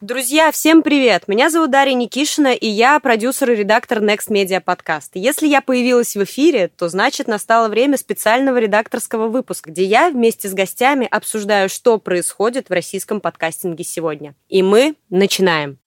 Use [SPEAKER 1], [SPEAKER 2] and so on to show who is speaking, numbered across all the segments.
[SPEAKER 1] Друзья, всем привет! Меня зовут Дарья Никишина, и я продюсер и редактор Next Media Podcast. Если я появилась в эфире, то значит настало время специального редакторского выпуска, где я вместе с гостями обсуждаю, что происходит в российском подкастинге сегодня. И мы начинаем.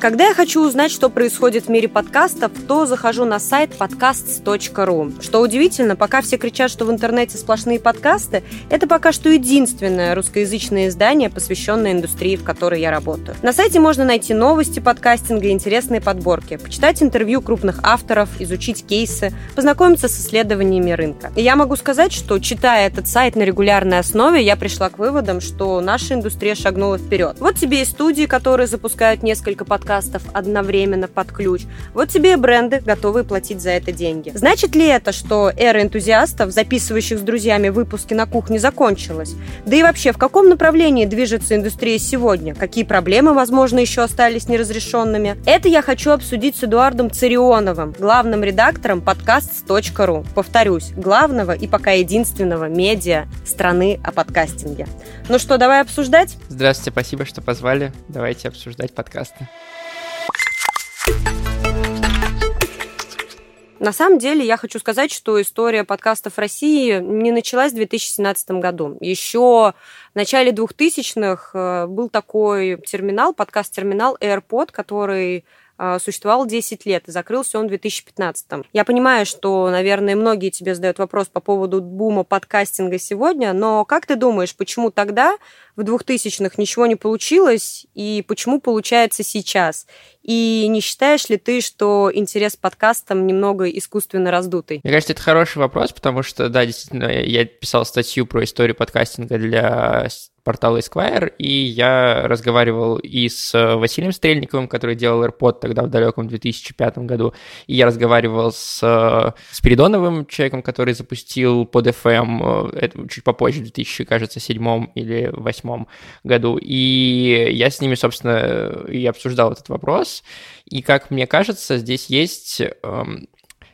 [SPEAKER 1] Когда я хочу узнать, что происходит в мире подкастов, то захожу на сайт podcasts.ru. Что удивительно, пока все кричат, что в интернете сплошные подкасты, это пока что единственное русскоязычное издание, посвященное индустрии, в которой я работаю. На сайте можно найти новости подкастинга, интересные подборки, почитать интервью крупных авторов, изучить кейсы, познакомиться с исследованиями рынка. И я могу сказать, что читая этот сайт на регулярной основе, я пришла к выводам, что наша индустрия шагнула вперед. Вот тебе и студии, которые запускают несколько подкастов, подкастов одновременно под ключ. Вот тебе и бренды, готовые платить за это деньги. Значит ли это, что эра энтузиастов, записывающих с друзьями выпуски на кухне, закончилась? Да и вообще, в каком направлении движется индустрия сегодня? Какие проблемы, возможно, еще остались неразрешенными? Это я хочу обсудить с Эдуардом Царионовым, главным редактором подкаст.ру. Повторюсь, главного и пока единственного медиа страны о подкастинге. Ну что, давай обсуждать?
[SPEAKER 2] Здравствуйте, спасибо, что позвали. Давайте обсуждать подкасты.
[SPEAKER 1] На самом деле, я хочу сказать, что история подкастов России не началась в 2017 году. Еще в начале 2000-х э, был такой терминал, подкаст-терминал AirPod, который существовал 10 лет, и закрылся он в 2015. Я понимаю, что, наверное, многие тебе задают вопрос по поводу бума подкастинга сегодня, но как ты думаешь, почему тогда в 2000-х ничего не получилось, и почему получается сейчас? И не считаешь ли ты, что интерес к подкастам немного искусственно раздутый?
[SPEAKER 2] Мне кажется, это хороший вопрос, потому что, да, действительно, я писал статью про историю подкастинга для портала Esquire, и я разговаривал и с Василием Стрельниковым, который делал AirPod тогда в далеком 2005 году, и я разговаривал с Спиридоновым, человеком, который запустил под FM, это чуть попозже, в 2000, кажется, седьмом или восьмом году, и я с ними, собственно, и обсуждал этот вопрос, и, как мне кажется, здесь есть эм,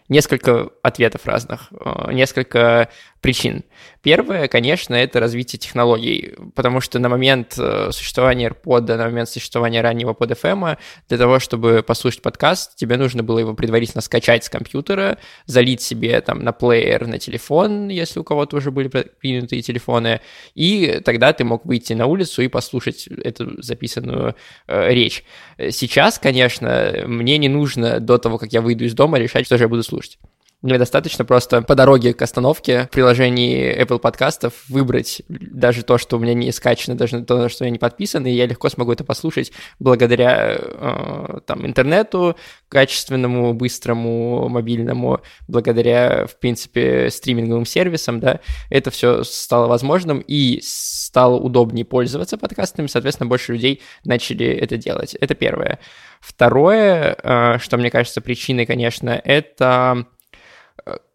[SPEAKER 2] несколько ответов разных, э, несколько причин. Первое, конечно, это развитие технологий, потому что на момент э, существования AirPod, на момент существования раннего под FM, для того, чтобы послушать подкаст, тебе нужно было его предварительно скачать с компьютера, залить себе там на плеер на телефон, если у кого-то уже были принятые телефоны, и тогда ты мог выйти на улицу и послушать эту записанную э, речь. Сейчас, конечно, мне не нужно до того, как я выйду из дома, решать, что же я буду слушать слушать. Мне достаточно просто по дороге к остановке в приложении Apple подкастов выбрать даже то, что у меня не скачано, даже то, что я не подписан, и я легко смогу это послушать благодаря э, там, интернету, качественному, быстрому, мобильному, благодаря, в принципе, стриминговым сервисам, да, это все стало возможным и стало удобнее пользоваться подкастами, соответственно, больше людей начали это делать. Это первое. Второе, э, что мне кажется причиной, конечно, это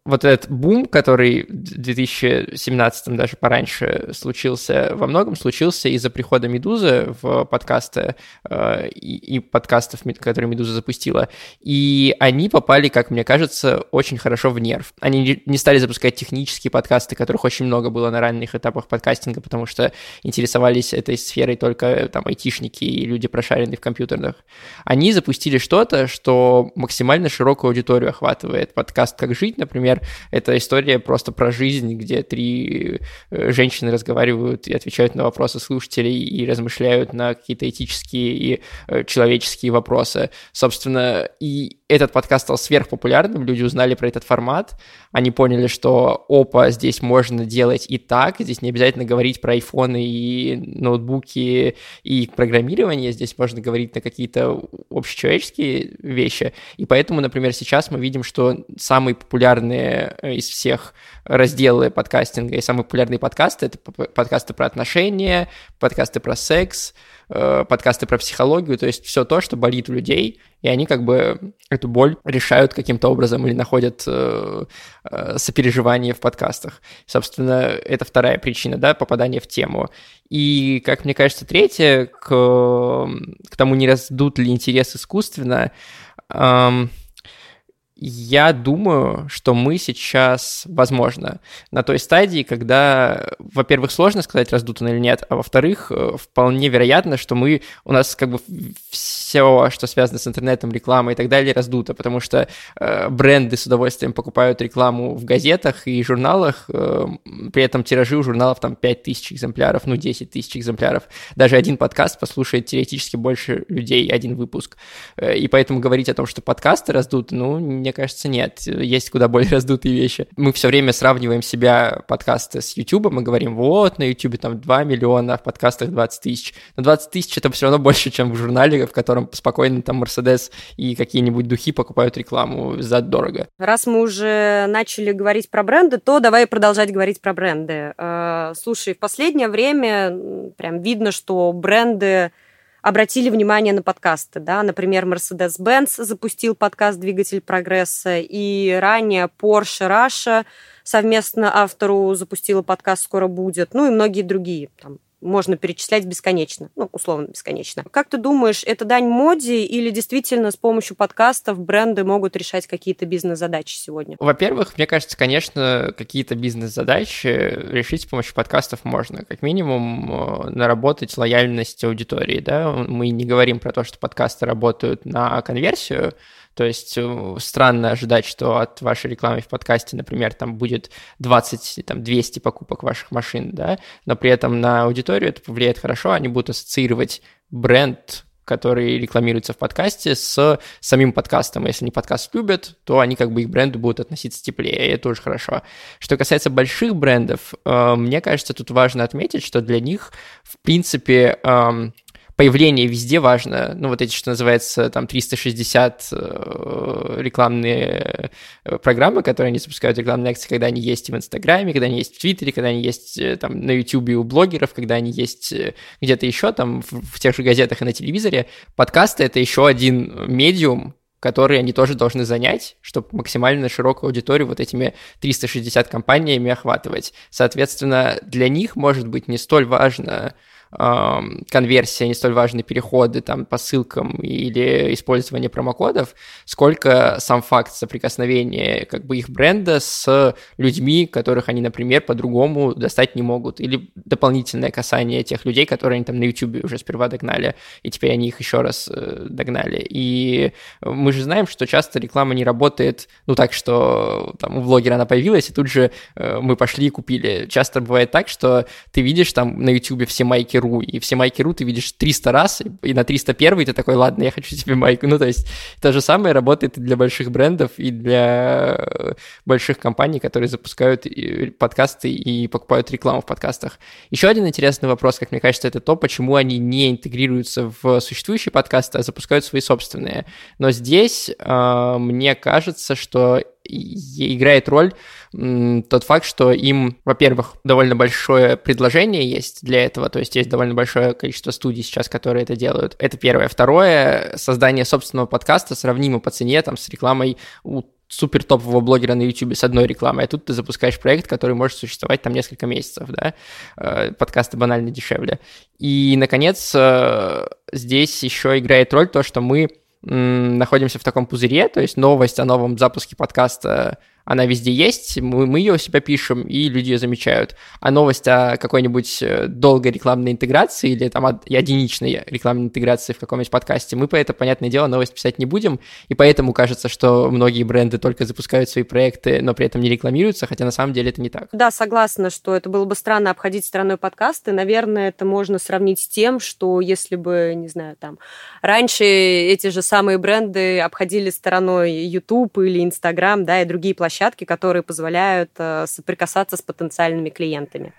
[SPEAKER 2] вот этот бум, который в 2017 даже пораньше случился, во многом случился из-за прихода Медузы в подкасты э, и, и подкастов, которые Медуза запустила. И они попали, как мне кажется, очень хорошо в нерв. Они не стали запускать технические подкасты, которых очень много было на ранних этапах подкастинга, потому что интересовались этой сферой только там айтишники и люди, прошаренные в компьютерных. Они запустили что-то, что максимально широкую аудиторию охватывает. Подкаст «Как жить», например, это история просто про жизнь, где три э, женщины разговаривают и отвечают на вопросы слушателей и размышляют на какие-то этические и э, человеческие вопросы. Собственно, и этот подкаст стал сверхпопулярным, люди узнали про этот формат, они поняли, что опа, здесь можно делать и так, здесь не обязательно говорить про айфоны и ноутбуки и программирование, здесь можно говорить на какие-то общечеловеческие вещи, и поэтому, например, сейчас мы видим, что самые популярные э, из всех разделы подкастинга и самые популярные подкасты — это подкасты про отношения, подкасты про секс, Э, подкасты про психологию, то есть все то, что болит у людей, и они как бы эту боль решают каким-то образом или находят э, сопереживание в подкастах. Собственно, это вторая причина, да, попадания в тему. И, как мне кажется, третья, к, к тому, не раздут ли интерес искусственно, Я думаю, что мы сейчас, возможно, на той стадии, когда, во-первых, сложно сказать, раздуто или нет, а во-вторых, э, вполне вероятно, что мы, у нас как бы все, что связано с интернетом, рекламой и так далее, раздуто, потому что э, бренды с удовольствием покупают рекламу в газетах и журналах, э, при этом тиражи у журналов там 5 тысяч экземпляров, ну 10 тысяч экземпляров. Даже один подкаст послушает теоретически больше людей, один выпуск. Э, и поэтому говорить о том, что подкасты раздуты, ну, мне кажется, нет. Есть куда более раздутые вещи. Мы все время сравниваем себя, подкасты, с YouTube, мы говорим, вот, на YouTube там 2 миллиона, а в подкастах 20 тысяч. Но 20 тысяч это все равно больше, чем в журнале, в котором спокойно там Mercedes и какие-нибудь духи покупают рекламу за дорого.
[SPEAKER 1] Раз мы уже начали говорить про бренды, то давай продолжать говорить про бренды. Э, слушай, в последнее время прям видно, что бренды обратили внимание на подкасты. Да? Например, Mercedes-Benz запустил подкаст «Двигатель прогресса», и ранее Porsche Russia совместно автору запустила подкаст «Скоро будет», ну и многие другие. Там, можно перечислять бесконечно, ну, условно бесконечно. Как ты думаешь, это дань моде или действительно с помощью подкастов бренды могут решать какие-то бизнес-задачи сегодня?
[SPEAKER 2] Во-первых, мне кажется, конечно, какие-то бизнес-задачи решить с помощью подкастов можно. Как минимум, э, наработать лояльность аудитории, да. Мы не говорим про то, что подкасты работают на конверсию, то есть э, странно ожидать, что от вашей рекламы в подкасте, например, там будет 20, там 200 покупок ваших машин, да, но при этом на аудиторию это повлияет хорошо, они будут ассоциировать бренд который рекламируется в подкасте, с самим подкастом. Если они подкаст любят, то они как бы их бренду будут относиться теплее, и это тоже хорошо. Что касается больших брендов, э, мне кажется, тут важно отметить, что для них, в принципе, эм, появление везде важно. Ну, вот эти, что называется, там 360 э, рекламные э, программы, которые они запускают, рекламные акции, когда они есть в Инстаграме, когда они есть в Твиттере, когда они есть э, там на Ютубе у блогеров, когда они есть где-то еще, там в, в тех же газетах и на телевизоре. Подкасты — это еще один медиум, который они тоже должны занять, чтобы максимально широкую аудиторию вот этими 360 компаниями охватывать. Соответственно, для них может быть не столь важно конверсия, не столь важны переходы там по ссылкам или использование промокодов, сколько сам факт соприкосновения как бы их бренда с людьми, которых они, например, по-другому достать не могут, или дополнительное касание тех людей, которые они там на YouTube уже сперва догнали, и теперь они их еще раз э, догнали. И мы же знаем, что часто реклама не работает, ну так, что там у блогера она появилась, и тут же э, мы пошли и купили. Часто бывает так, что ты видишь там на YouTube все майки майки.ру, и все майки.ру ты видишь 300 раз, и на 301 ты такой, ладно, я хочу себе майку. Ну, то есть то же самое работает и для больших брендов, и для э, больших компаний, которые запускают подкасты и покупают рекламу в подкастах. Еще один интересный вопрос, как мне кажется, это то, почему они не интегрируются в существующие подкасты, а запускают свои собственные. Но здесь э, мне кажется, что играет роль тот факт, что им, во-первых, довольно большое предложение есть для этого, то есть есть довольно большое количество студий сейчас, которые это делают. Это первое. Второе, создание собственного подкаста сравнимо по цене там, с рекламой у супер топового блогера на YouTube с одной рекламой, а тут ты запускаешь проект, который может существовать там несколько месяцев, да, э, подкасты банально дешевле. И, наконец, э, здесь еще играет роль то, что мы находимся в таком пузыре, то есть новость о новом запуске подкаста она везде есть, мы, мы ее у себя пишем, и люди ее замечают. А новость о какой-нибудь э, долгой рекламной интеграции или там единичной рекламной интеграции в каком-нибудь подкасте, мы по это, понятное дело, новость писать не будем, и поэтому кажется, что многие бренды только запускают свои проекты, но при этом не рекламируются, хотя на самом деле это не так.
[SPEAKER 1] Да, согласна, что это было бы странно обходить стороной подкасты. Наверное, это можно сравнить с тем, что если бы, не знаю, там, раньше эти же самые бренды обходили стороной YouTube или Instagram, да, и другие площадки, площадки, которые позволяют э, соприкасаться с потенциальными клиентами.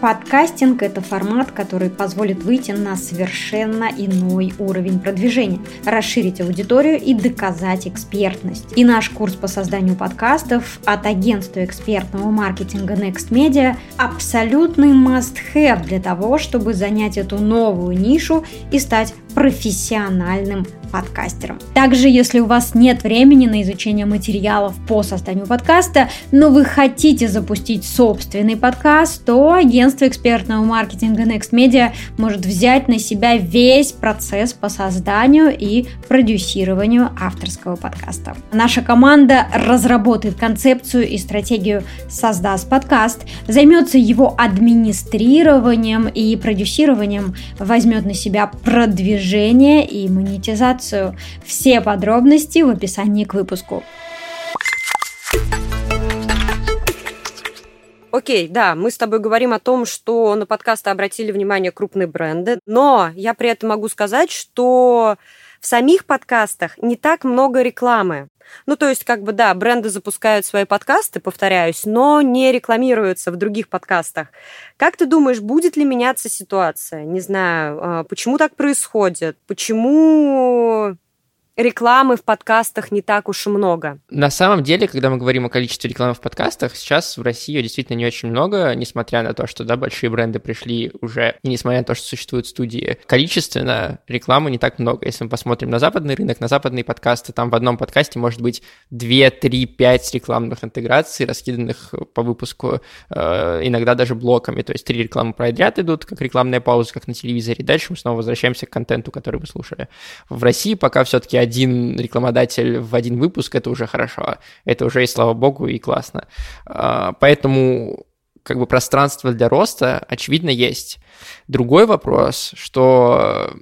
[SPEAKER 3] Подкастинг – это формат, который позволит выйти на совершенно иной уровень продвижения, расширить аудиторию и доказать экспертность. И наш курс по созданию подкастов от агентства экспертного маркетинга Next Media – абсолютный must-have для того, чтобы занять эту новую нишу и стать профессиональным подкастером. Также, если у вас нет времени на изучение материалов по созданию подкаста, но вы хотите запустить собственный подкаст, то агентство экспертного маркетинга Next Media может взять на себя весь процесс по созданию и продюсированию авторского подкаста. Наша команда разработает концепцию и стратегию «Создаст подкаст», займется его администрированием и продюсированием, возьмет на себя продвижение и монетизацию. Все подробности в описании к выпуску.
[SPEAKER 1] Окей, да, мы с тобой говорим о том, что на подкасты обратили внимание крупные бренды, но я при этом могу сказать, что в самих подкастах не так много рекламы. Ну, то есть, как бы, да, бренды запускают свои подкасты, повторяюсь, но не рекламируются в других подкастах. Как ты думаешь, будет ли меняться ситуация? Не знаю, а, почему так происходит? Почему рекламы в подкастах не так уж и много.
[SPEAKER 2] На самом деле, когда мы говорим о количестве рекламы в подкастах, сейчас в России действительно не очень много, несмотря на то, что да, большие бренды пришли уже, и несмотря на то, что существуют студии. Количественно рекламы не так много. Если мы посмотрим на западный рынок, на западные подкасты, там в одном подкасте может быть 2, 3, 5 рекламных интеграций, раскиданных по выпуску, э, иногда даже блоками. То есть три рекламы подряд идут, как рекламная пауза, как на телевизоре. Дальше мы снова возвращаемся к контенту, который мы слушали. В России пока все-таки один рекламодатель в один выпуск, это уже хорошо. Это уже и слава богу, и классно. А, поэтому как бы пространство для роста, очевидно, есть. Другой вопрос, что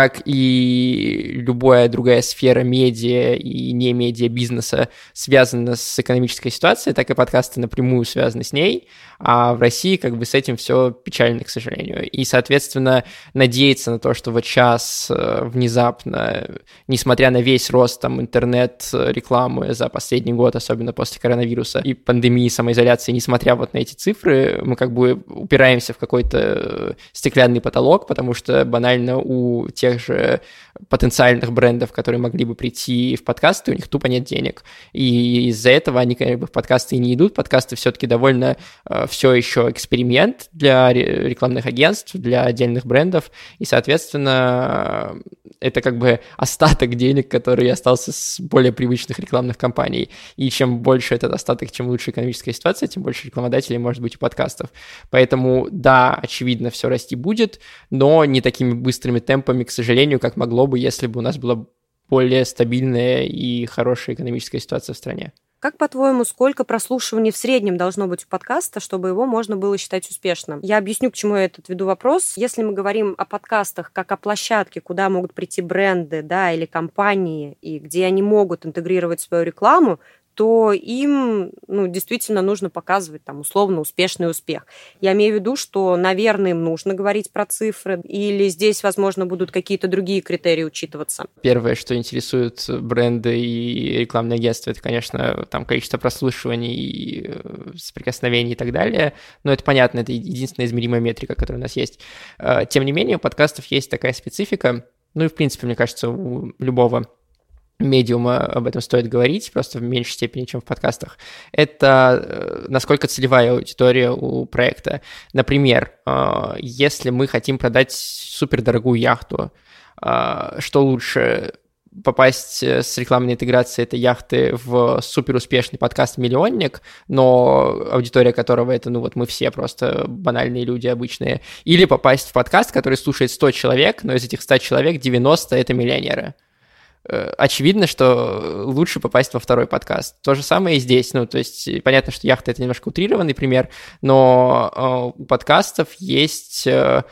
[SPEAKER 2] как и любая другая сфера медиа и не медиа бизнеса связана с экономической ситуацией, так и подкасты напрямую связаны с ней, а в России как бы с этим все печально, к сожалению. И, соответственно, надеяться на то, что вот сейчас э, внезапно, несмотря на весь рост там интернет-рекламы за последний год, особенно после коронавируса и пандемии, самоизоляции, несмотря вот на эти цифры, мы как бы упираемся в какой-то э, стеклянный потолок, потому что банально у тех же потенциальных брендов, которые могли бы прийти в подкасты, у них тупо нет денег. И из-за этого они как бы в подкасты и не идут. Подкасты все-таки довольно э, все еще эксперимент для рекламных агентств, для отдельных брендов. И, соответственно, это как бы остаток денег, который остался с более привычных рекламных кампаний. И чем больше этот остаток, чем лучше экономическая ситуация, тем больше рекламодателей может быть у подкастов. Поэтому, да, очевидно, все расти будет, но не такими быстрыми темпами, к сожалению, как могло бы, если бы у нас была более стабильная и хорошая экономическая ситуация в стране.
[SPEAKER 1] Как, по-твоему, сколько прослушиваний в среднем должно быть у подкаста, чтобы его можно было считать успешным? Я объясню, к чему я этот веду вопрос. Если мы говорим о подкастах как о площадке, куда могут прийти бренды да, или компании, и где они могут интегрировать свою рекламу, то им ну, действительно нужно показывать там условно успешный успех. Я имею в виду, что, наверное, им нужно говорить про цифры, или здесь, возможно, будут какие-то другие критерии учитываться.
[SPEAKER 2] Первое, что интересует бренды и рекламные агентства, это, конечно, там количество прослушиваний, э, соприкосновений и так далее. Но это понятно, это единственная измеримая метрика, которая у нас есть. Э, тем не менее, у подкастов есть такая специфика, ну и, в принципе, мне кажется, у любого медиума об этом стоит говорить, просто в меньшей степени, чем в подкастах, это э, насколько целевая аудитория у проекта. Например, э, если мы хотим продать супердорогую яхту, э, что лучше, попасть с рекламной интеграцией этой яхты в суперуспешный подкаст «Миллионник», но аудитория которого это, ну вот мы все просто банальные люди обычные, или попасть в подкаст, который слушает 100 человек, но из этих 100 человек 90 — это миллионеры. Э, очевидно, что лучше попасть во второй подкаст. То же самое и здесь. Ну, то есть понятно, что яхта — это немножко утрированный пример, но э, у подкастов есть э,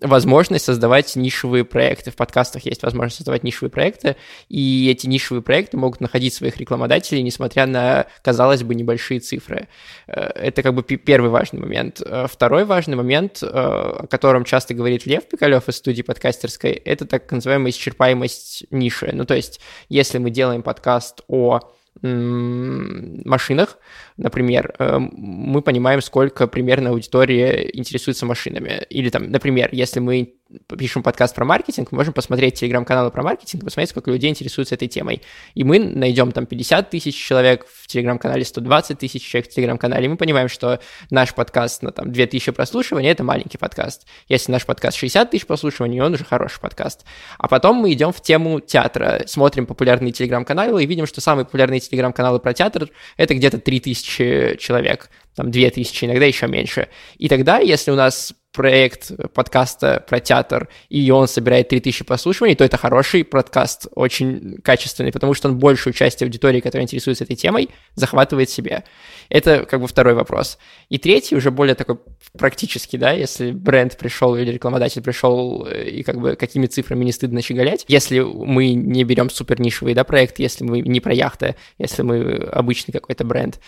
[SPEAKER 2] возможность создавать нишевые проекты. В подкастах есть возможность создавать нишевые проекты, и эти нишевые проекты могут находить своих рекламодателей, несмотря на, казалось бы, небольшие цифры. Э, это как бы первый важный момент. Э, второй важный момент, э, о котором часто говорит Лев Пикалев из студии подкастерской, это так называемая исчерпаемость ниши. Ну, то есть, если мы делаем подкаст о машинах, например, э, мы понимаем, сколько примерно аудитория интересуется машинами. Или там, например, если мы пишем подкаст про маркетинг, мы можем посмотреть телеграм-каналы про маркетинг, посмотреть, сколько людей интересуются этой темой. И мы найдем там 50 тысяч человек в телеграм-канале, 120 тысяч человек в телеграм-канале, и мы понимаем, что наш подкаст на там 2000 прослушиваний — это маленький подкаст. Если наш подкаст 60 тысяч прослушиваний, он уже хороший подкаст. А потом мы идем в тему театра, смотрим популярные телеграм-каналы и видим, что самые популярные телеграм-каналы про театр — это где-то 3000 человек там 2000, иногда еще меньше. И тогда, если у нас проект подкаста про театр, и он собирает 3000 прослушиваний, то это хороший подкаст, очень качественный, потому что он большую часть аудитории, которая интересуется этой темой, захватывает себе. Это как бы второй вопрос. И третий, уже более такой практический, да, если бренд пришел или рекламодатель пришел, э, и как бы какими цифрами не стыдно щеголять, если мы не берем супер нишевый, да, проект, если мы не про яхты, если мы обычный какой-то бренд,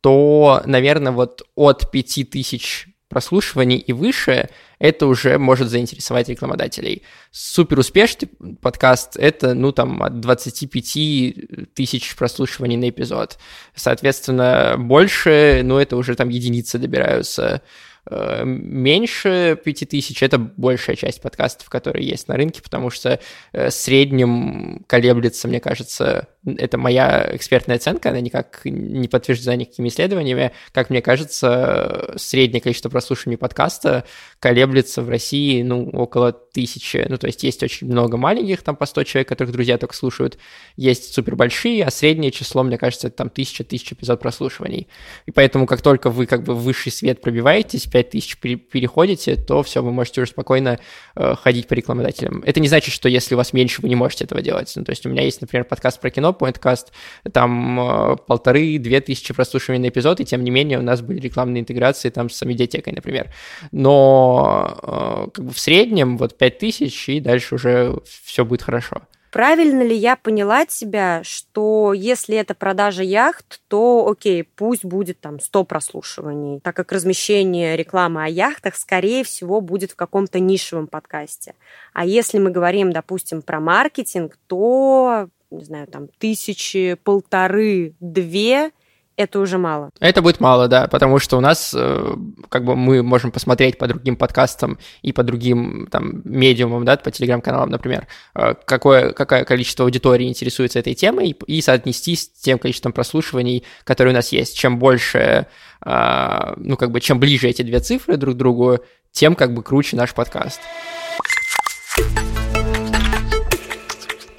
[SPEAKER 2] то, наверное, вот от 5000 прослушиваний и выше, это уже может заинтересовать рекламодателей. Супер успешный подкаст — это, ну, там, от 25 тысяч прослушиваний на эпизод. Соответственно, больше, ну, это уже там единицы добираются. Э, меньше 5000 — это большая часть подкастов, которые есть на рынке, потому что э, в среднем колеблется, мне кажется, это моя экспертная оценка, она никак не подтверждена никакими исследованиями. Как мне кажется, среднее количество прослушиваний подкаста колеблется в России, ну, около тысячи. Ну, то есть есть очень много маленьких, там по 100 человек, которых друзья только слушают. Есть супер большие, а среднее число, мне кажется, это там тысяча, тысяча эпизод прослушиваний. И поэтому, как только вы как бы в высший свет пробиваетесь, 5000 переходите, то все, вы можете уже спокойно э, ходить по рекламодателям. Это не значит, что если у вас меньше, вы не можете этого делать. Ну, то есть у меня есть, например, подкаст про кино, PointCast, там э, полторы-две тысячи прослушиваний на эпизод, и тем не менее у нас были рекламные интеграции там с медиатекой, например. Но э, как бы в среднем вот пять тысяч, и дальше уже все будет хорошо.
[SPEAKER 1] Правильно ли я поняла тебя, что если это продажа яхт, то окей, пусть будет там 100 прослушиваний, так как размещение рекламы о яхтах, скорее всего, будет в каком-то нишевом подкасте. А если мы говорим, допустим, про маркетинг, то не знаю, там тысячи, полторы, две, это уже мало.
[SPEAKER 2] Это будет мало, да, потому что у нас, э, как бы, мы можем посмотреть по другим подкастам и по другим, там, медиумам, да, по телеграм-каналам, например, э, какое, какое количество аудитории интересуется этой темой и соотнести с тем количеством прослушиваний, которые у нас есть. Чем больше, э, ну, как бы, чем ближе эти две цифры друг к другу, тем, как бы, круче наш подкаст.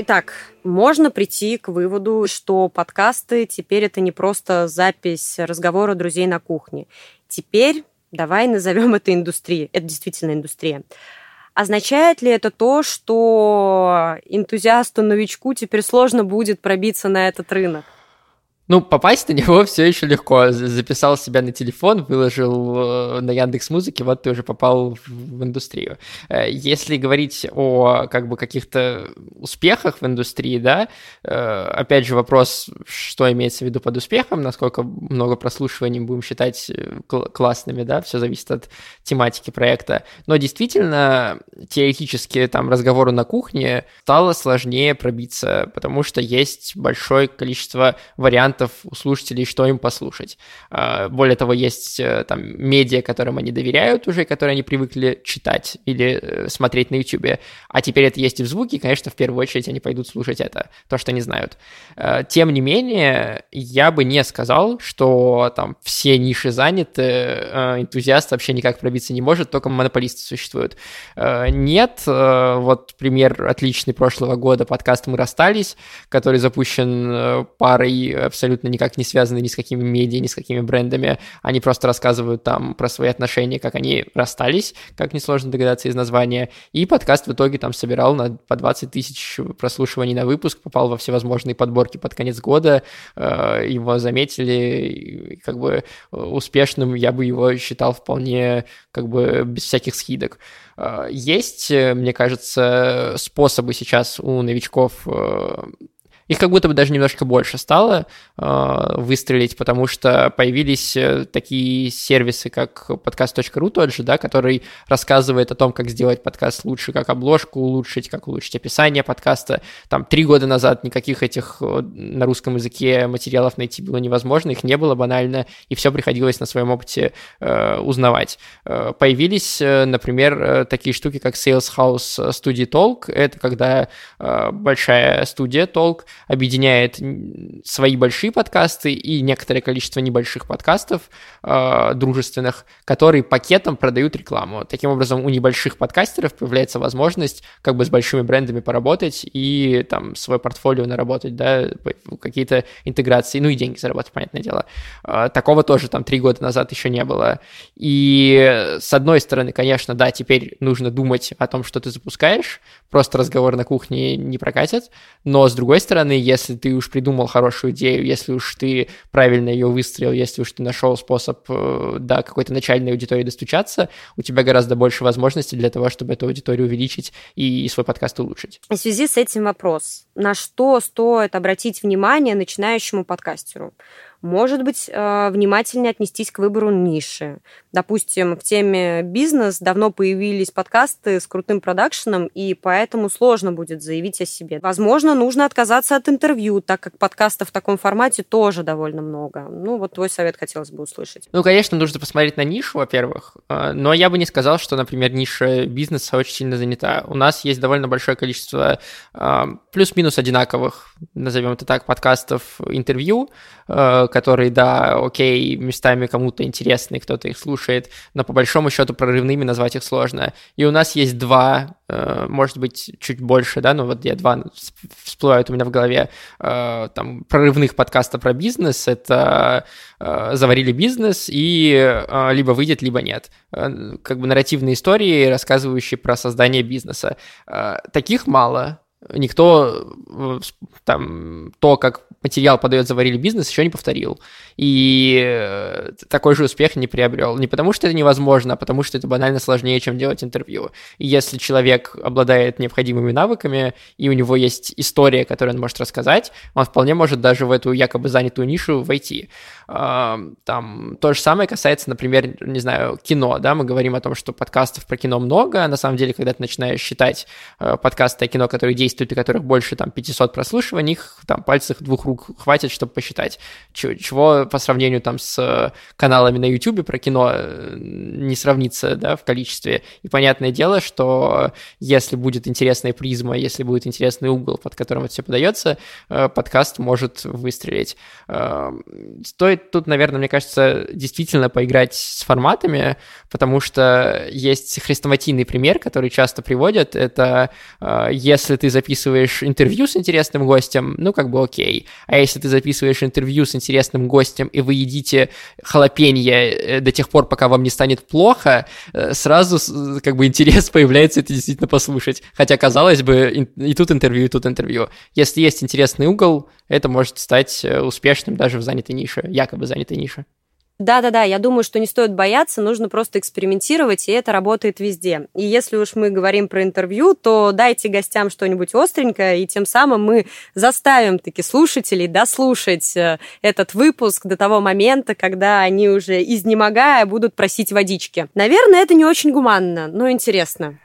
[SPEAKER 1] Итак, можно прийти к выводу, что подкасты теперь это не просто запись разговора друзей на кухне. Теперь давай назовем это индустрией. Это действительно индустрия. Означает ли это то, что энтузиасту-новичку теперь сложно будет пробиться на этот рынок?
[SPEAKER 2] Ну, попасть на него все еще легко. Записал себя на телефон, выложил э, на Яндекс Музыке, вот ты уже попал в индустрию. Э, если говорить о как бы каких-то успехах в индустрии, да, э, опять же вопрос, что имеется в виду под успехом, насколько много прослушиваний будем считать классными, да, все зависит от тематики проекта. Но действительно, теоретически там разговору на кухне стало сложнее пробиться, потому что есть большое количество вариантов вариантов у слушателей, что им послушать. А, более того, есть э, там медиа, которым они доверяют уже, которые они привыкли читать или э, смотреть на YouTube. А теперь это есть и в звуке, и, конечно, в первую очередь они пойдут слушать это, то, что они знают. А, тем не менее, я бы не сказал, что там все ниши заняты, э, энтузиаст вообще никак пробиться не может, только монополисты существуют. Нет, вот пример отличный прошлого года, подкаст «Мы расстались», который запущен парой абсолютно абсолютно никак не связаны ни с какими медиа, ни с какими брендами. Они просто рассказывают там про свои отношения, как они расстались, как несложно догадаться из названия. И подкаст в итоге там собирал на, по 20 тысяч прослушиваний на выпуск, попал во всевозможные подборки под конец года. Э, его заметили, как бы успешным я бы его считал вполне как бы без всяких скидок. Э, есть, мне кажется, способы сейчас у новичков э, Их как будто бы даже немножко больше стало э, выстрелить, потому что появились э, такие сервисы, как подкаст.ру тот же, да, который рассказывает о том, как сделать подкаст лучше, как обложку улучшить, как улучшить описание подкаста. Там три года назад никаких этих э, на русском языке материалов найти было невозможно, их не было банально, и все приходилось на своем опыте э, узнавать. Э, появились, э, например, такие штуки, как Sales House Studio Talk. Это когда э, большая студия Talk объединяет свои большие подкасты и некоторое количество небольших подкастов э, дружественных, которые пакетом продают рекламу. Таким образом, у небольших подкастеров появляется возможность как бы с большими брендами поработать и там свое портфолио наработать, да, какие-то интеграции, ну и деньги заработать, понятное дело. Э, такого тоже там три года назад еще не было. И с одной стороны, конечно, да, теперь нужно думать о том, что ты запускаешь, просто разговор на кухне не прокатит, но с другой стороны, если ты уж придумал хорошую идею, если уж ты правильно ее выстрелил, если уж ты нашел способ э, до какой-то начальной аудитории достучаться, у тебя гораздо больше возможностей для того, чтобы эту аудиторию увеличить и свой подкаст улучшить.
[SPEAKER 1] В связи с этим вопрос. На что стоит обратить внимание начинающему подкастеру? Может быть, э, внимательнее отнестись к выбору ниши. Допустим, в теме бизнес давно появились подкасты с крутым продакшеном, и поэтому сложно будет заявить о себе. Возможно, нужно отказаться от интервью, так как подкастов в таком формате тоже довольно много. Ну, вот твой совет хотелось бы услышать.
[SPEAKER 2] Ну, конечно, нужно посмотреть на нишу, во-первых, э, но я бы не сказал, что, например, ниша бизнеса очень сильно занята. У нас есть довольно большое количество э, плюс-минус одинаковых, назовем это так, подкастов, интервью, которые, да, окей, местами кому-то интересны, кто-то их слушает, но по большому счету прорывными назвать их сложно. И у нас есть два, э, может быть, чуть больше, да, ну вот я два всплывают у меня в голове, э, там, прорывных подкаста про бизнес, это э, «Заварили бизнес» и «Либо выйдет, либо нет». Как бы нарративные истории, рассказывающие про создание бизнеса. Таких мало, никто там то, как материал подает «Заварили бизнес», еще не повторил. И э, такой же успех не приобрел. Не потому, что это невозможно, а потому, что это банально сложнее, чем делать интервью. И если человек обладает необходимыми навыками, и у него есть история, которую он может рассказать, он вполне может даже в эту якобы занятую нишу войти. Там то же самое касается, например, не знаю, кино, да, мы говорим о том, что подкастов про кино много, а на самом деле, когда ты начинаешь считать э, подкасты о кино, которые действуют и которых больше там 500 прослушиваний, их там пальцев двух рук хватит, чтобы посчитать, чего по сравнению там с каналами на YouTube про кино э, не сравнится, да, в количестве. И понятное дело, что если будет интересная призма, если будет интересный угол, под которым это все подается, э, подкаст может выстрелить. Стоит тут, наверное, мне кажется, действительно поиграть с форматами, потому что есть хрестоматийный пример, который часто приводят. Это э, если ты записываешь интервью с интересным гостем, ну, как бы окей. А если ты записываешь интервью с интересным гостем, и вы едите халапенье э, до тех пор, пока вам не станет плохо, э, сразу как бы интерес появляется это действительно послушать. Хотя, казалось бы, и тут интервью, и тут интервью. Если есть интересный угол, это может стать э, успешным даже в занятой нише, якобы занятой нише.
[SPEAKER 1] Да-да-да, я думаю, что не стоит бояться, нужно просто экспериментировать, и это работает везде. И если уж мы говорим про интервью, то дайте гостям что-нибудь остренькое, и тем самым мы заставим таки слушателей дослушать э, этот выпуск до того момента, когда они уже изнемогая будут просить водички. Наверное, это не очень гуманно, но интересно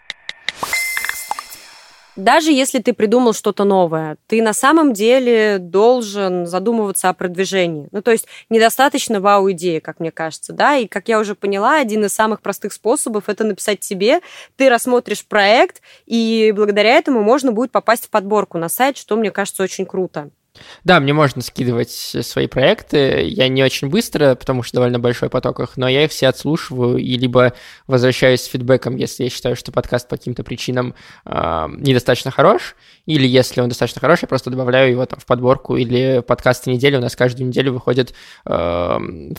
[SPEAKER 1] даже если ты придумал что-то новое, ты на самом деле должен задумываться о продвижении. Ну, то есть недостаточно вау-идеи, как мне кажется, да, и, как я уже поняла, один из самых простых способов – это написать тебе, ты рассмотришь проект, и благодаря этому можно будет попасть в подборку на сайт, что, мне кажется, очень круто.
[SPEAKER 2] Да, мне можно скидывать свои проекты. Я не очень быстро, потому что довольно большой поток их, но я их все отслушиваю и либо возвращаюсь с фидбэком, если я считаю, что подкаст по каким-то причинам э, недостаточно хорош, или если он достаточно хороший, я просто добавляю его там в подборку, или подкасты недели. У нас каждую неделю выходит э,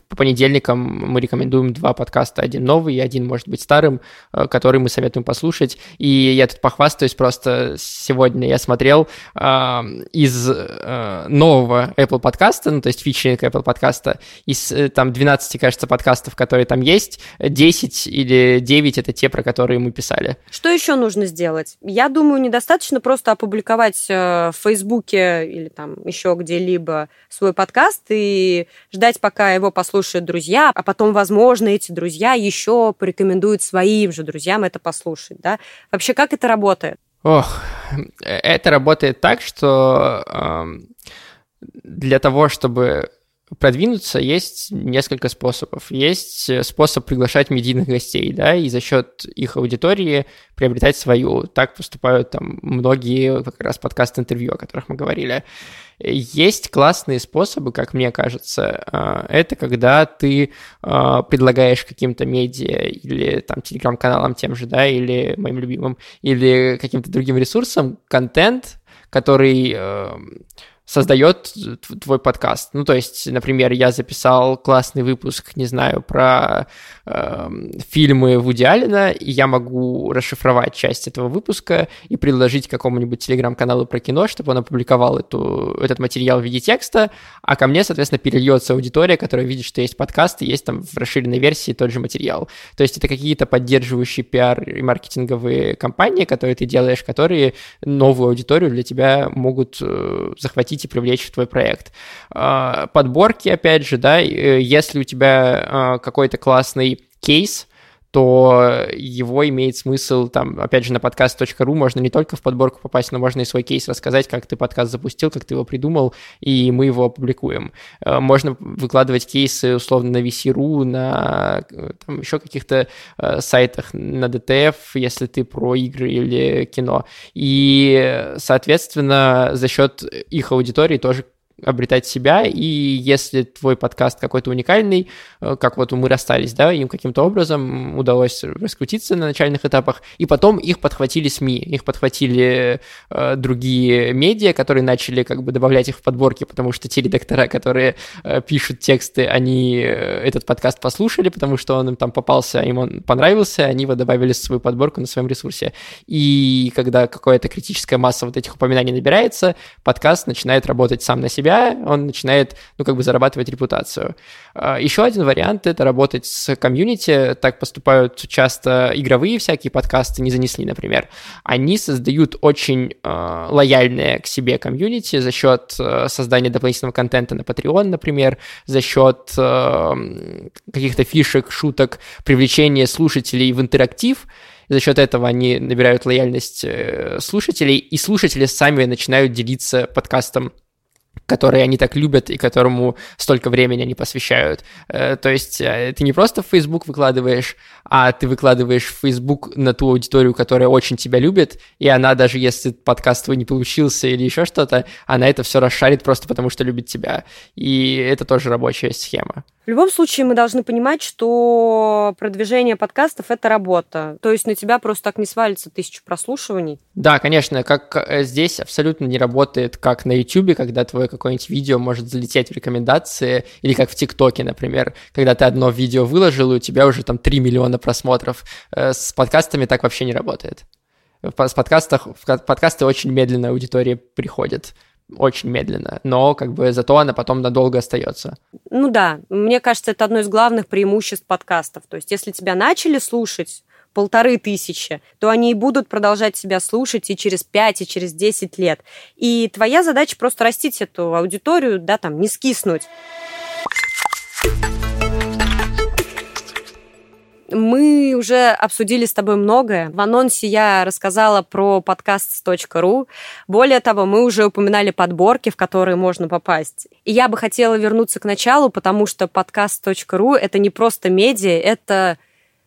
[SPEAKER 2] по понедельникам мы рекомендуем два подкаста, один новый и один, может быть, старым, э, который мы советуем послушать. И я тут похвастаюсь просто сегодня я смотрел э, из э, э, нового Apple подкаста, ну, то есть фичеринг Apple подкаста, из э, там 12, кажется, подкастов, которые там есть, 10 или 9 это те, про которые мы писали.
[SPEAKER 1] Что еще нужно сделать? Я думаю, недостаточно просто опубликовать э, в Фейсбуке или там еще где-либо свой подкаст и ждать, пока его послушают друзья, а потом, возможно, эти друзья еще порекомендуют своим же друзьям это послушать, да? Вообще, как это работает?
[SPEAKER 2] Ох, это работает так, что э, для того, чтобы продвинуться, есть несколько способов. Есть э, способ приглашать медийных гостей, да, и за счет их аудитории приобретать свою. Так поступают там многие как раз подкаст-интервью, о которых мы говорили. Есть классные способы, как мне кажется. А, это когда ты а, предлагаешь каким-то медиа или там телеграм-каналам тем же, да, или моим любимым, или каким-то другим ресурсам контент, который эм, создает твой подкаст. Ну, то есть, например, я записал классный выпуск, не знаю, про э, фильмы Вуди Аллена, и я могу расшифровать часть этого выпуска и предложить какому-нибудь телеграм-каналу про кино, чтобы он опубликовал эту, этот материал в виде текста, а ко мне, соответственно, перельется аудитория, которая видит, что есть подкаст, и есть там в расширенной версии тот же материал. То есть это какие-то поддерживающие пиар и маркетинговые компании, которые ты делаешь, которые новую аудиторию для тебя могут э, захватить захотите привлечь в твой проект. А, подборки, опять же, да, э, если у тебя а, какой-то классный кейс, то его имеет смысл, там, опять же, на подкаст.ру можно не только в подборку попасть, но можно и свой кейс рассказать, как ты подкаст запустил, как ты его придумал, и мы его опубликуем. Э, можно выкладывать кейсы, условно, на VC.ru, на там, еще каких-то э, сайтах, на DTF, если ты про игры или кино. И, соответственно, за счет их аудитории тоже обретать себя, и если твой подкаст какой-то уникальный, э, как вот мы расстались, да, им каким-то образом удалось раскрутиться на начальных этапах, и потом их подхватили СМИ, их подхватили э, другие медиа, которые начали как бы добавлять их в подборки, потому что те редактора, которые э, пишут тексты, они э, этот подкаст послушали, потому что он им там попался, им он понравился, они его добавили в свою подборку на своем ресурсе. И когда какая-то критическая масса вот этих упоминаний набирается, подкаст начинает работать сам на себя, себя, он начинает, ну, как бы зарабатывать репутацию. А, Еще один вариант — это работать с комьюнити. Так поступают часто игровые всякие подкасты, не занесли, например. Они создают очень э, лояльное к себе комьюнити за счет э, создания дополнительного контента на Patreon, например, за счет э, каких-то фишек, шуток, привлечения слушателей в интерактив, за счет этого они набирают лояльность слушателей, и слушатели сами начинают делиться подкастом который они так любят и которому столько времени они посвящают. Э, то есть э, ты не просто в Facebook выкладываешь, а ты выкладываешь в Facebook на ту аудиторию, которая очень тебя любит, и она даже если подкаст твой не получился или еще что-то, она это все расшарит просто потому, что любит тебя. И это тоже рабочая схема.
[SPEAKER 1] В любом случае мы должны понимать, что продвижение подкастов – это работа. То есть на тебя просто так не свалится тысячу прослушиваний.
[SPEAKER 2] Да, конечно, как э, здесь абсолютно не работает, как на YouTube, когда твое какое-нибудь видео может залететь в рекомендации, или как в ТикТоке, например, когда ты одно видео выложил, и у тебя уже там 3 миллиона просмотров. Э, с подкастами так вообще не работает. В подкастах, в подкасты очень медленно аудитория приходит очень медленно, но как бы зато она потом надолго остается.
[SPEAKER 1] Ну да, мне кажется, это одно из главных преимуществ подкастов. То есть если тебя начали слушать полторы тысячи, то они и будут продолжать себя слушать и через пять, и через десять лет. И твоя задача просто растить эту аудиторию, да, там, не скиснуть. Мы уже обсудили с тобой многое. В анонсе я рассказала про подкаст.ру. Более того, мы уже упоминали подборки, в которые можно попасть. И я бы хотела вернуться к началу, потому что подкаст.ру — это не просто медиа, это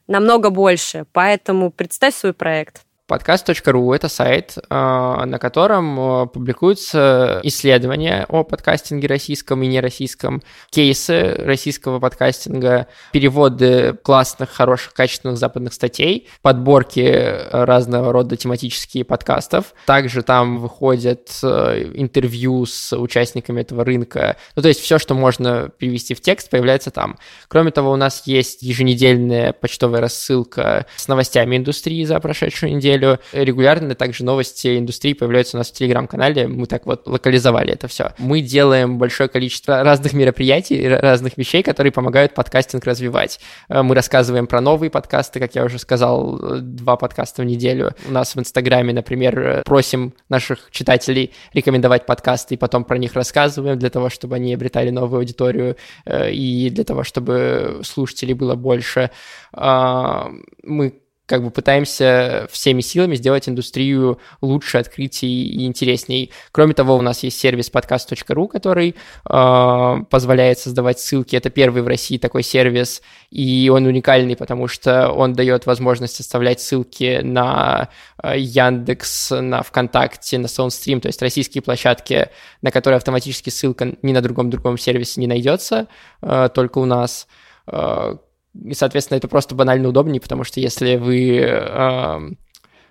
[SPEAKER 1] намного больше. Поэтому представь свой проект.
[SPEAKER 2] Подкаст.ру – это сайт, а, на котором а, публикуются исследования о подкастинге российском и нероссийском, кейсы российского подкастинга, переводы классных, хороших, качественных западных статей, подборки разного рода тематические подкастов. Также там выходят интервью с участниками этого рынка. Ну, то есть все, что можно перевести в текст, появляется там. Кроме того, у нас есть еженедельная почтовая рассылка с новостями индустрии за прошедшую неделю, неделю. Регулярно также новости индустрии появляются у нас в Телеграм-канале. Мы так вот локализовали это все. Мы делаем большое количество разных мероприятий, разных вещей, которые помогают подкастинг развивать. Э, мы рассказываем про новые подкасты, как я уже сказал, два подкаста в неделю. У нас в Инстаграме, например, просим наших читателей рекомендовать подкасты, и потом про них рассказываем для того, чтобы они обретали новую аудиторию э, и для того, чтобы слушателей было больше. А, мы как бы пытаемся всеми силами сделать индустрию лучше, открытий и интересней. Кроме того, у нас есть сервис podcast.ru, который э, позволяет создавать ссылки. Это первый в России такой сервис, и он уникальный, потому что он дает возможность оставлять ссылки на э, Яндекс, на ВКонтакте, на SoundStream, то есть российские площадки, на которые автоматически ссылка ни на другом другом сервисе не найдется, э, только у нас. Э, и, соответственно, это просто банально удобнее, потому что если вы э,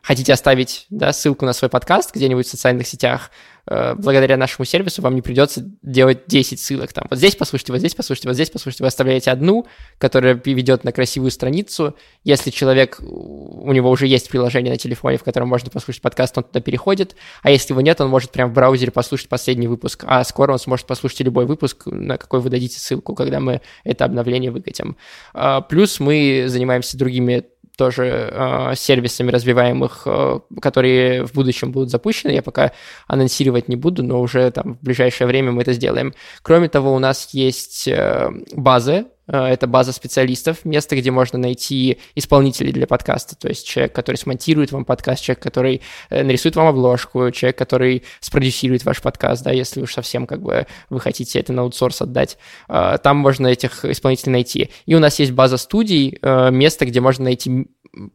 [SPEAKER 2] хотите оставить да, ссылку на свой подкаст где-нибудь в социальных сетях, э, благодаря нашему сервису вам не придется делать 10 ссылок. Там, вот здесь послушайте, вот здесь послушайте, вот здесь послушайте. Вы оставляете одну, которая ведет на красивую страницу. Если человек, у него уже есть приложение на телефоне, в котором можно послушать подкаст, он туда переходит. А если его нет, он может прямо в браузере послушать последний выпуск. А скоро он сможет послушать любой выпуск, на какой вы дадите ссылку, когда мы это обновление выкатим. А, плюс мы занимаемся другими тоже э, сервисами развиваемых, э, которые в будущем будут запущены. Я пока анонсировать не буду, но уже там в ближайшее время мы это сделаем. Кроме того, у нас есть э, базы это база специалистов, место, где можно найти исполнителей для подкаста, то есть человек, который смонтирует вам подкаст, человек, который э, нарисует вам обложку, человек, который спродюсирует ваш подкаст, да, если уж совсем как бы вы хотите это на аутсорс отдать. Э, там можно этих исполнителей найти. И у нас есть база студий, место, где можно найти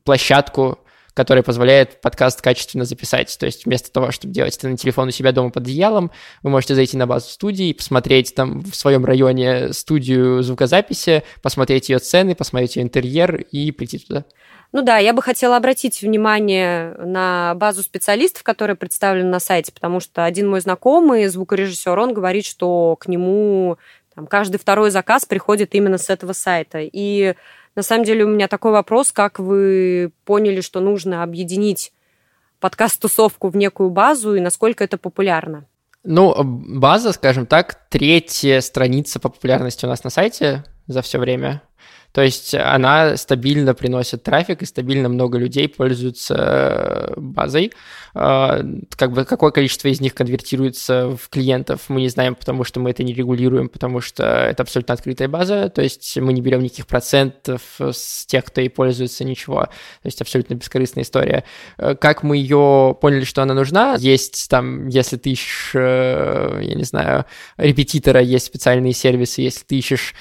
[SPEAKER 2] площадку, которая позволяет подкаст качественно записать. То есть вместо того, чтобы делать это на телефон у себя дома под одеялом, вы можете зайти на базу студии, посмотреть там в своем районе студию звукозаписи, посмотреть ее цены, посмотреть ее интерьер и прийти туда.
[SPEAKER 1] Ну да, я бы хотела обратить внимание на базу специалистов, которые представлены на сайте, потому что один мой знакомый, звукорежиссер, он говорит, что к нему там, каждый второй заказ приходит именно с этого сайта. И на самом деле у меня такой вопрос, как вы поняли, что нужно объединить подкаст-тусовку в некую базу и насколько это популярно?
[SPEAKER 2] Ну, база, скажем так, третья страница по популярности у нас на сайте за все время. То есть она стабильно приносит трафик, и стабильно много людей пользуются э, базой. А, как бы какое количество из них конвертируется в клиентов, мы не знаем, потому что мы это не регулируем, потому что это абсолютно открытая база, то есть мы не берем никаких процентов с тех, кто ей пользуется, ничего. То есть абсолютно бескорыстная история. Э, как мы ее поняли, что она нужна? Есть там, если ты ищешь, э, я не знаю, репетитора, есть специальные сервисы, если ты ищешь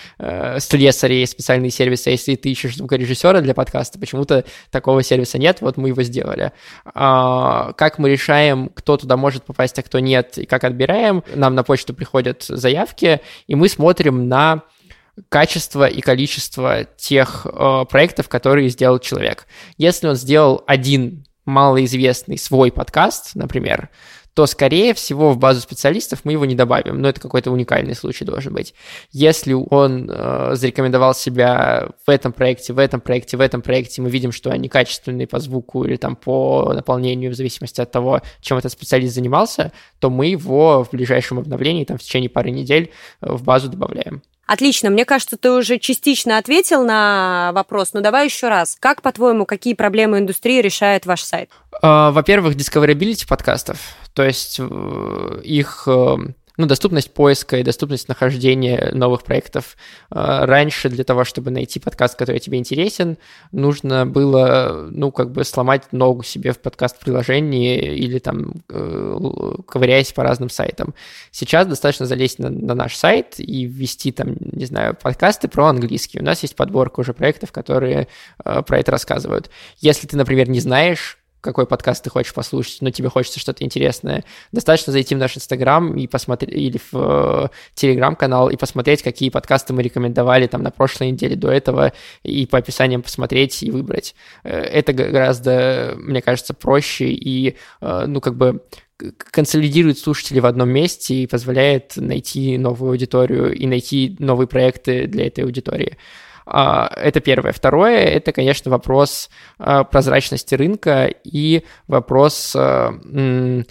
[SPEAKER 2] слесаря, есть специальные сервисы, сервиса, если ты ищешь звукорежиссера для подкаста, почему-то такого сервиса нет, вот мы его сделали. А, как мы решаем, кто туда может попасть, а кто нет, и как отбираем, нам на почту приходят заявки, и мы смотрим на качество и количество тех э, проектов, которые сделал человек. Если он сделал один малоизвестный свой подкаст, например, то, скорее всего, в базу специалистов мы его не добавим. Но это какой-то уникальный случай должен быть. Если он э, зарекомендовал себя в этом проекте, в этом проекте, в этом проекте, мы видим, что они качественные по звуку или там по наполнению, в зависимости от того, чем этот специалист занимался, то мы его в ближайшем обновлении, там, в течение пары недель э, в базу добавляем.
[SPEAKER 1] Отлично. Мне кажется, ты уже частично ответил на вопрос, но давай еще раз. Как, по-твоему, какие проблемы индустрии решает ваш сайт?
[SPEAKER 2] А, во-первых, discoverability подкастов. То есть э, их э, ну, доступность поиска и доступность нахождения новых проектов. А, раньше для того, чтобы найти подкаст, который тебе интересен, нужно было, ну, как бы сломать ногу себе в подкаст-приложении или там э, ковыряясь по разным сайтам. Сейчас достаточно залезть на, на наш сайт и ввести там, не знаю, подкасты про английский. У нас есть подборка уже проектов, которые э, про это рассказывают. Если ты, например, не знаешь, какой подкаст ты хочешь послушать, но тебе хочется что-то интересное, достаточно зайти в наш Инстаграм и посмотреть, или в э, Телеграм-канал и посмотреть, какие подкасты мы рекомендовали там на прошлой неделе до этого, и по описаниям посмотреть и выбрать. Э, это гораздо, мне кажется, проще и, э, ну, как бы консолидирует слушателей в одном месте и позволяет найти новую аудиторию и найти новые проекты для этой аудитории. А, это первое. Второе, это, конечно, вопрос а, прозрачности рынка и вопрос а,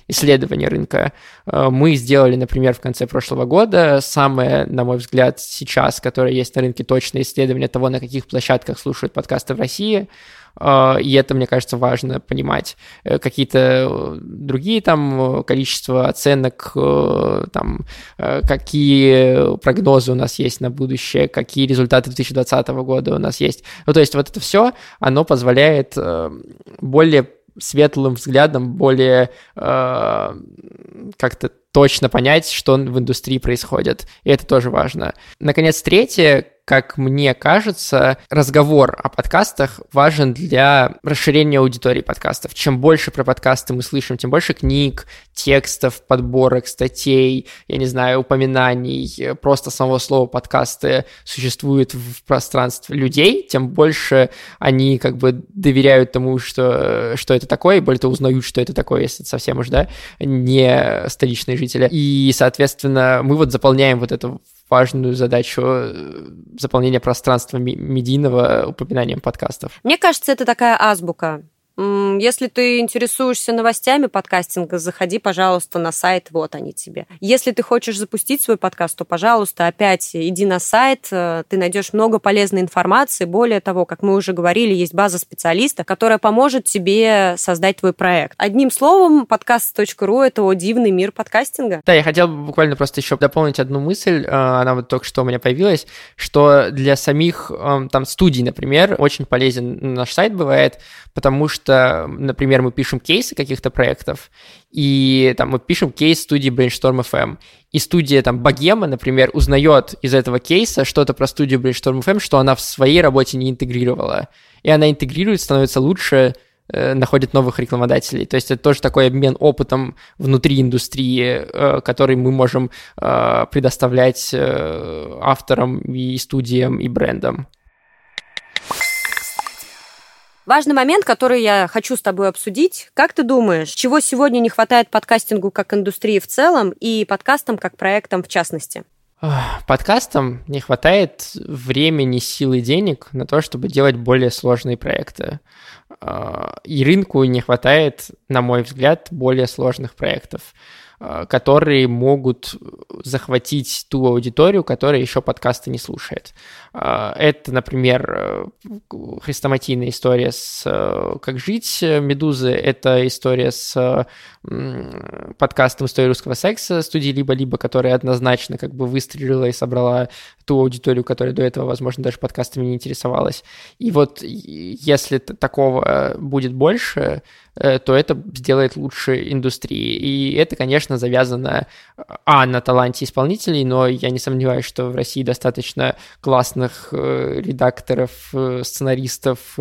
[SPEAKER 2] исследования рынка. Мы сделали, например, в конце прошлого года самое, на мой взгляд, сейчас, которое есть на рынке, точное исследование того, на каких площадках слушают подкасты в России – и это, мне кажется, важно понимать. Э, какие-то э, другие там э, количество оценок, там, какие прогнозы у нас есть на будущее, какие результаты 2020 года у нас есть. Ну, то есть вот это все, оно позволяет более светлым взглядом, более как-то точно понять, что в индустрии происходит. И это тоже важно. Наконец, третье, как мне кажется, разговор о подкастах важен для расширения аудитории подкастов. Чем больше про подкасты мы слышим, тем больше книг, текстов, подборок, статей, я не знаю, упоминаний, просто самого слова подкасты существует в пространстве людей, тем больше они как бы доверяют тому, что, что это такое, и более того узнают, что это такое, если совсем уж, да, не столичные жители. И, соответственно, мы вот заполняем вот эту важную задачу э, заполнения пространства медийного упоминанием подкастов.
[SPEAKER 1] Мне кажется, это такая азбука. Если ты интересуешься новостями подкастинга, заходи, пожалуйста, на сайт, вот они тебе. Если ты хочешь запустить свой подкаст, то, пожалуйста, опять иди на сайт, э, ты найдешь много полезной информации. Более того, как мы уже говорили, есть база специалистов, которая поможет тебе создать твой проект. Одним словом, подкаст.ру — это о дивный мир подкастинга.
[SPEAKER 2] Да, я хотел буквально просто еще дополнить одну мысль, э, она вот только что у меня появилась, что для самих эм, там студий, например, очень полезен наш сайт бывает, потому что, например, мы пишем кейсы каких-то проектов, и там мы пишем кейс студии Brainstorm FM, и студия там Богема, например, узнает из этого кейса что-то про студию Brainstorm FM, что она в своей работе не интегрировала, и она интегрирует, становится лучше, э, находит новых рекламодателей. То есть это тоже такой обмен опытом внутри индустрии, э, который мы можем э, предоставлять авторам и студиям и брендам.
[SPEAKER 1] Важный момент, который я хочу с тобой обсудить. Как ты думаешь, чего сегодня не хватает подкастингу как индустрии в целом и подкастам как проектам в частности?
[SPEAKER 2] Подкастам не хватает времени, силы, денег на то, чтобы делать более сложные проекты. А, и рынку не хватает, на мой взгляд, более сложных проектов. Э, которые могут захватить ту аудиторию, которая еще подкасты не слушает. Э, это, например, э, хрестоматийная история с «Как жить» Медузы, это история с подкастом «История русского секса» студии «Либо-либо», которая однозначно как бы выстрелила и собрала ту аудиторию, которая до этого, возможно, даже подкастами не интересовалась. И вот если такого будет больше, то это сделает лучше индустрии. И это, конечно, завязано, а, на таланте исполнителей, но я не сомневаюсь, что в России достаточно классных э, редакторов, э, сценаристов,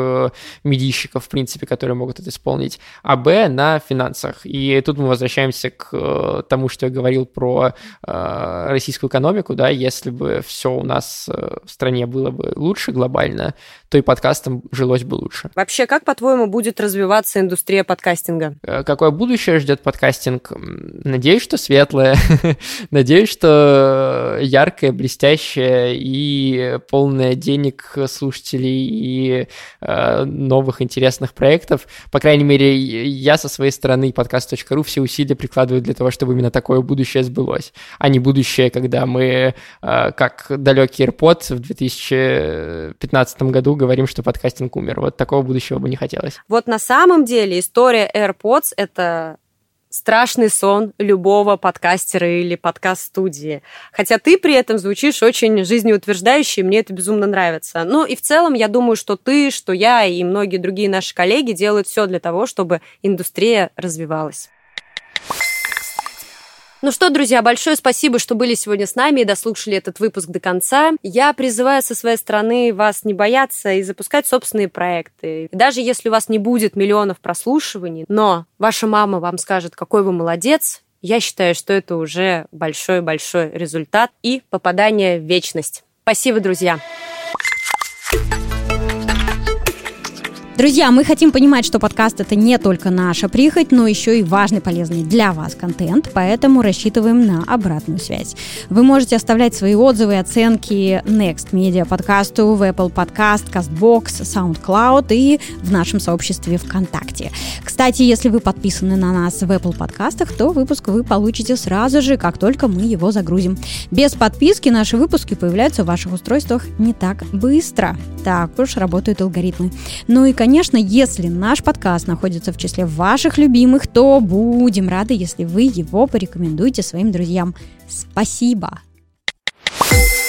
[SPEAKER 2] медийщиков, в принципе, которые могут это исполнить, а, б, на финансах. И тут мы возвращаемся к тому, что я говорил про российскую экономику, да, если бы все у нас в стране было бы лучше глобально, то и подкастам жилось бы лучше.
[SPEAKER 1] Вообще, как, по-твоему, будет развиваться индустрия подкастинга?
[SPEAKER 2] Э, какое будущее ждет подкастинг? Надеюсь, что светлое. Надеюсь, что яркое, блестящее и полное денег слушателей и э, новых интересных проектов. По крайней мере, я со своей стороны подкаст.ру все усилия прикладываю для того, чтобы именно такое будущее сбылось, а не будущее, когда мы, э, как далекий AirPod в 2015 году, говорим, что подкастинг умер. Вот такого будущего бы не хотелось.
[SPEAKER 1] Вот на самом деле история AirPods — это страшный сон любого подкастера или подкаст-студии. Хотя ты при этом звучишь очень жизнеутверждающе, и мне это безумно нравится. Ну и в целом я думаю, что ты, что я и многие другие наши коллеги делают все для того, чтобы индустрия развивалась. Ну что, друзья, большое спасибо, что были сегодня с нами и дослушали этот выпуск до конца. Я призываю со своей стороны вас не бояться и запускать собственные проекты. И даже если у вас не будет миллионов прослушиваний, но ваша мама вам скажет, какой вы молодец, я считаю, что это уже большой-большой результат и попадание в вечность. Спасибо, друзья!
[SPEAKER 3] Друзья, мы хотим понимать, что подкаст это не только наша прихоть, но еще и важный, полезный для вас контент, поэтому рассчитываем на обратную связь. Вы можете оставлять свои отзывы и оценки Next Media подкасту в Apple Podcast, CastBox, SoundCloud и в нашем сообществе ВКонтакте. Кстати, если вы подписаны на нас в Apple подкастах, то выпуск вы получите сразу же, как только мы его загрузим. Без подписки наши выпуски появляются в ваших устройствах не так быстро. Так уж работают алгоритмы. Ну и, конечно, Конечно, если наш подкаст находится в числе ваших любимых, то будем рады, если вы его порекомендуете своим друзьям. Спасибо! Спасибо.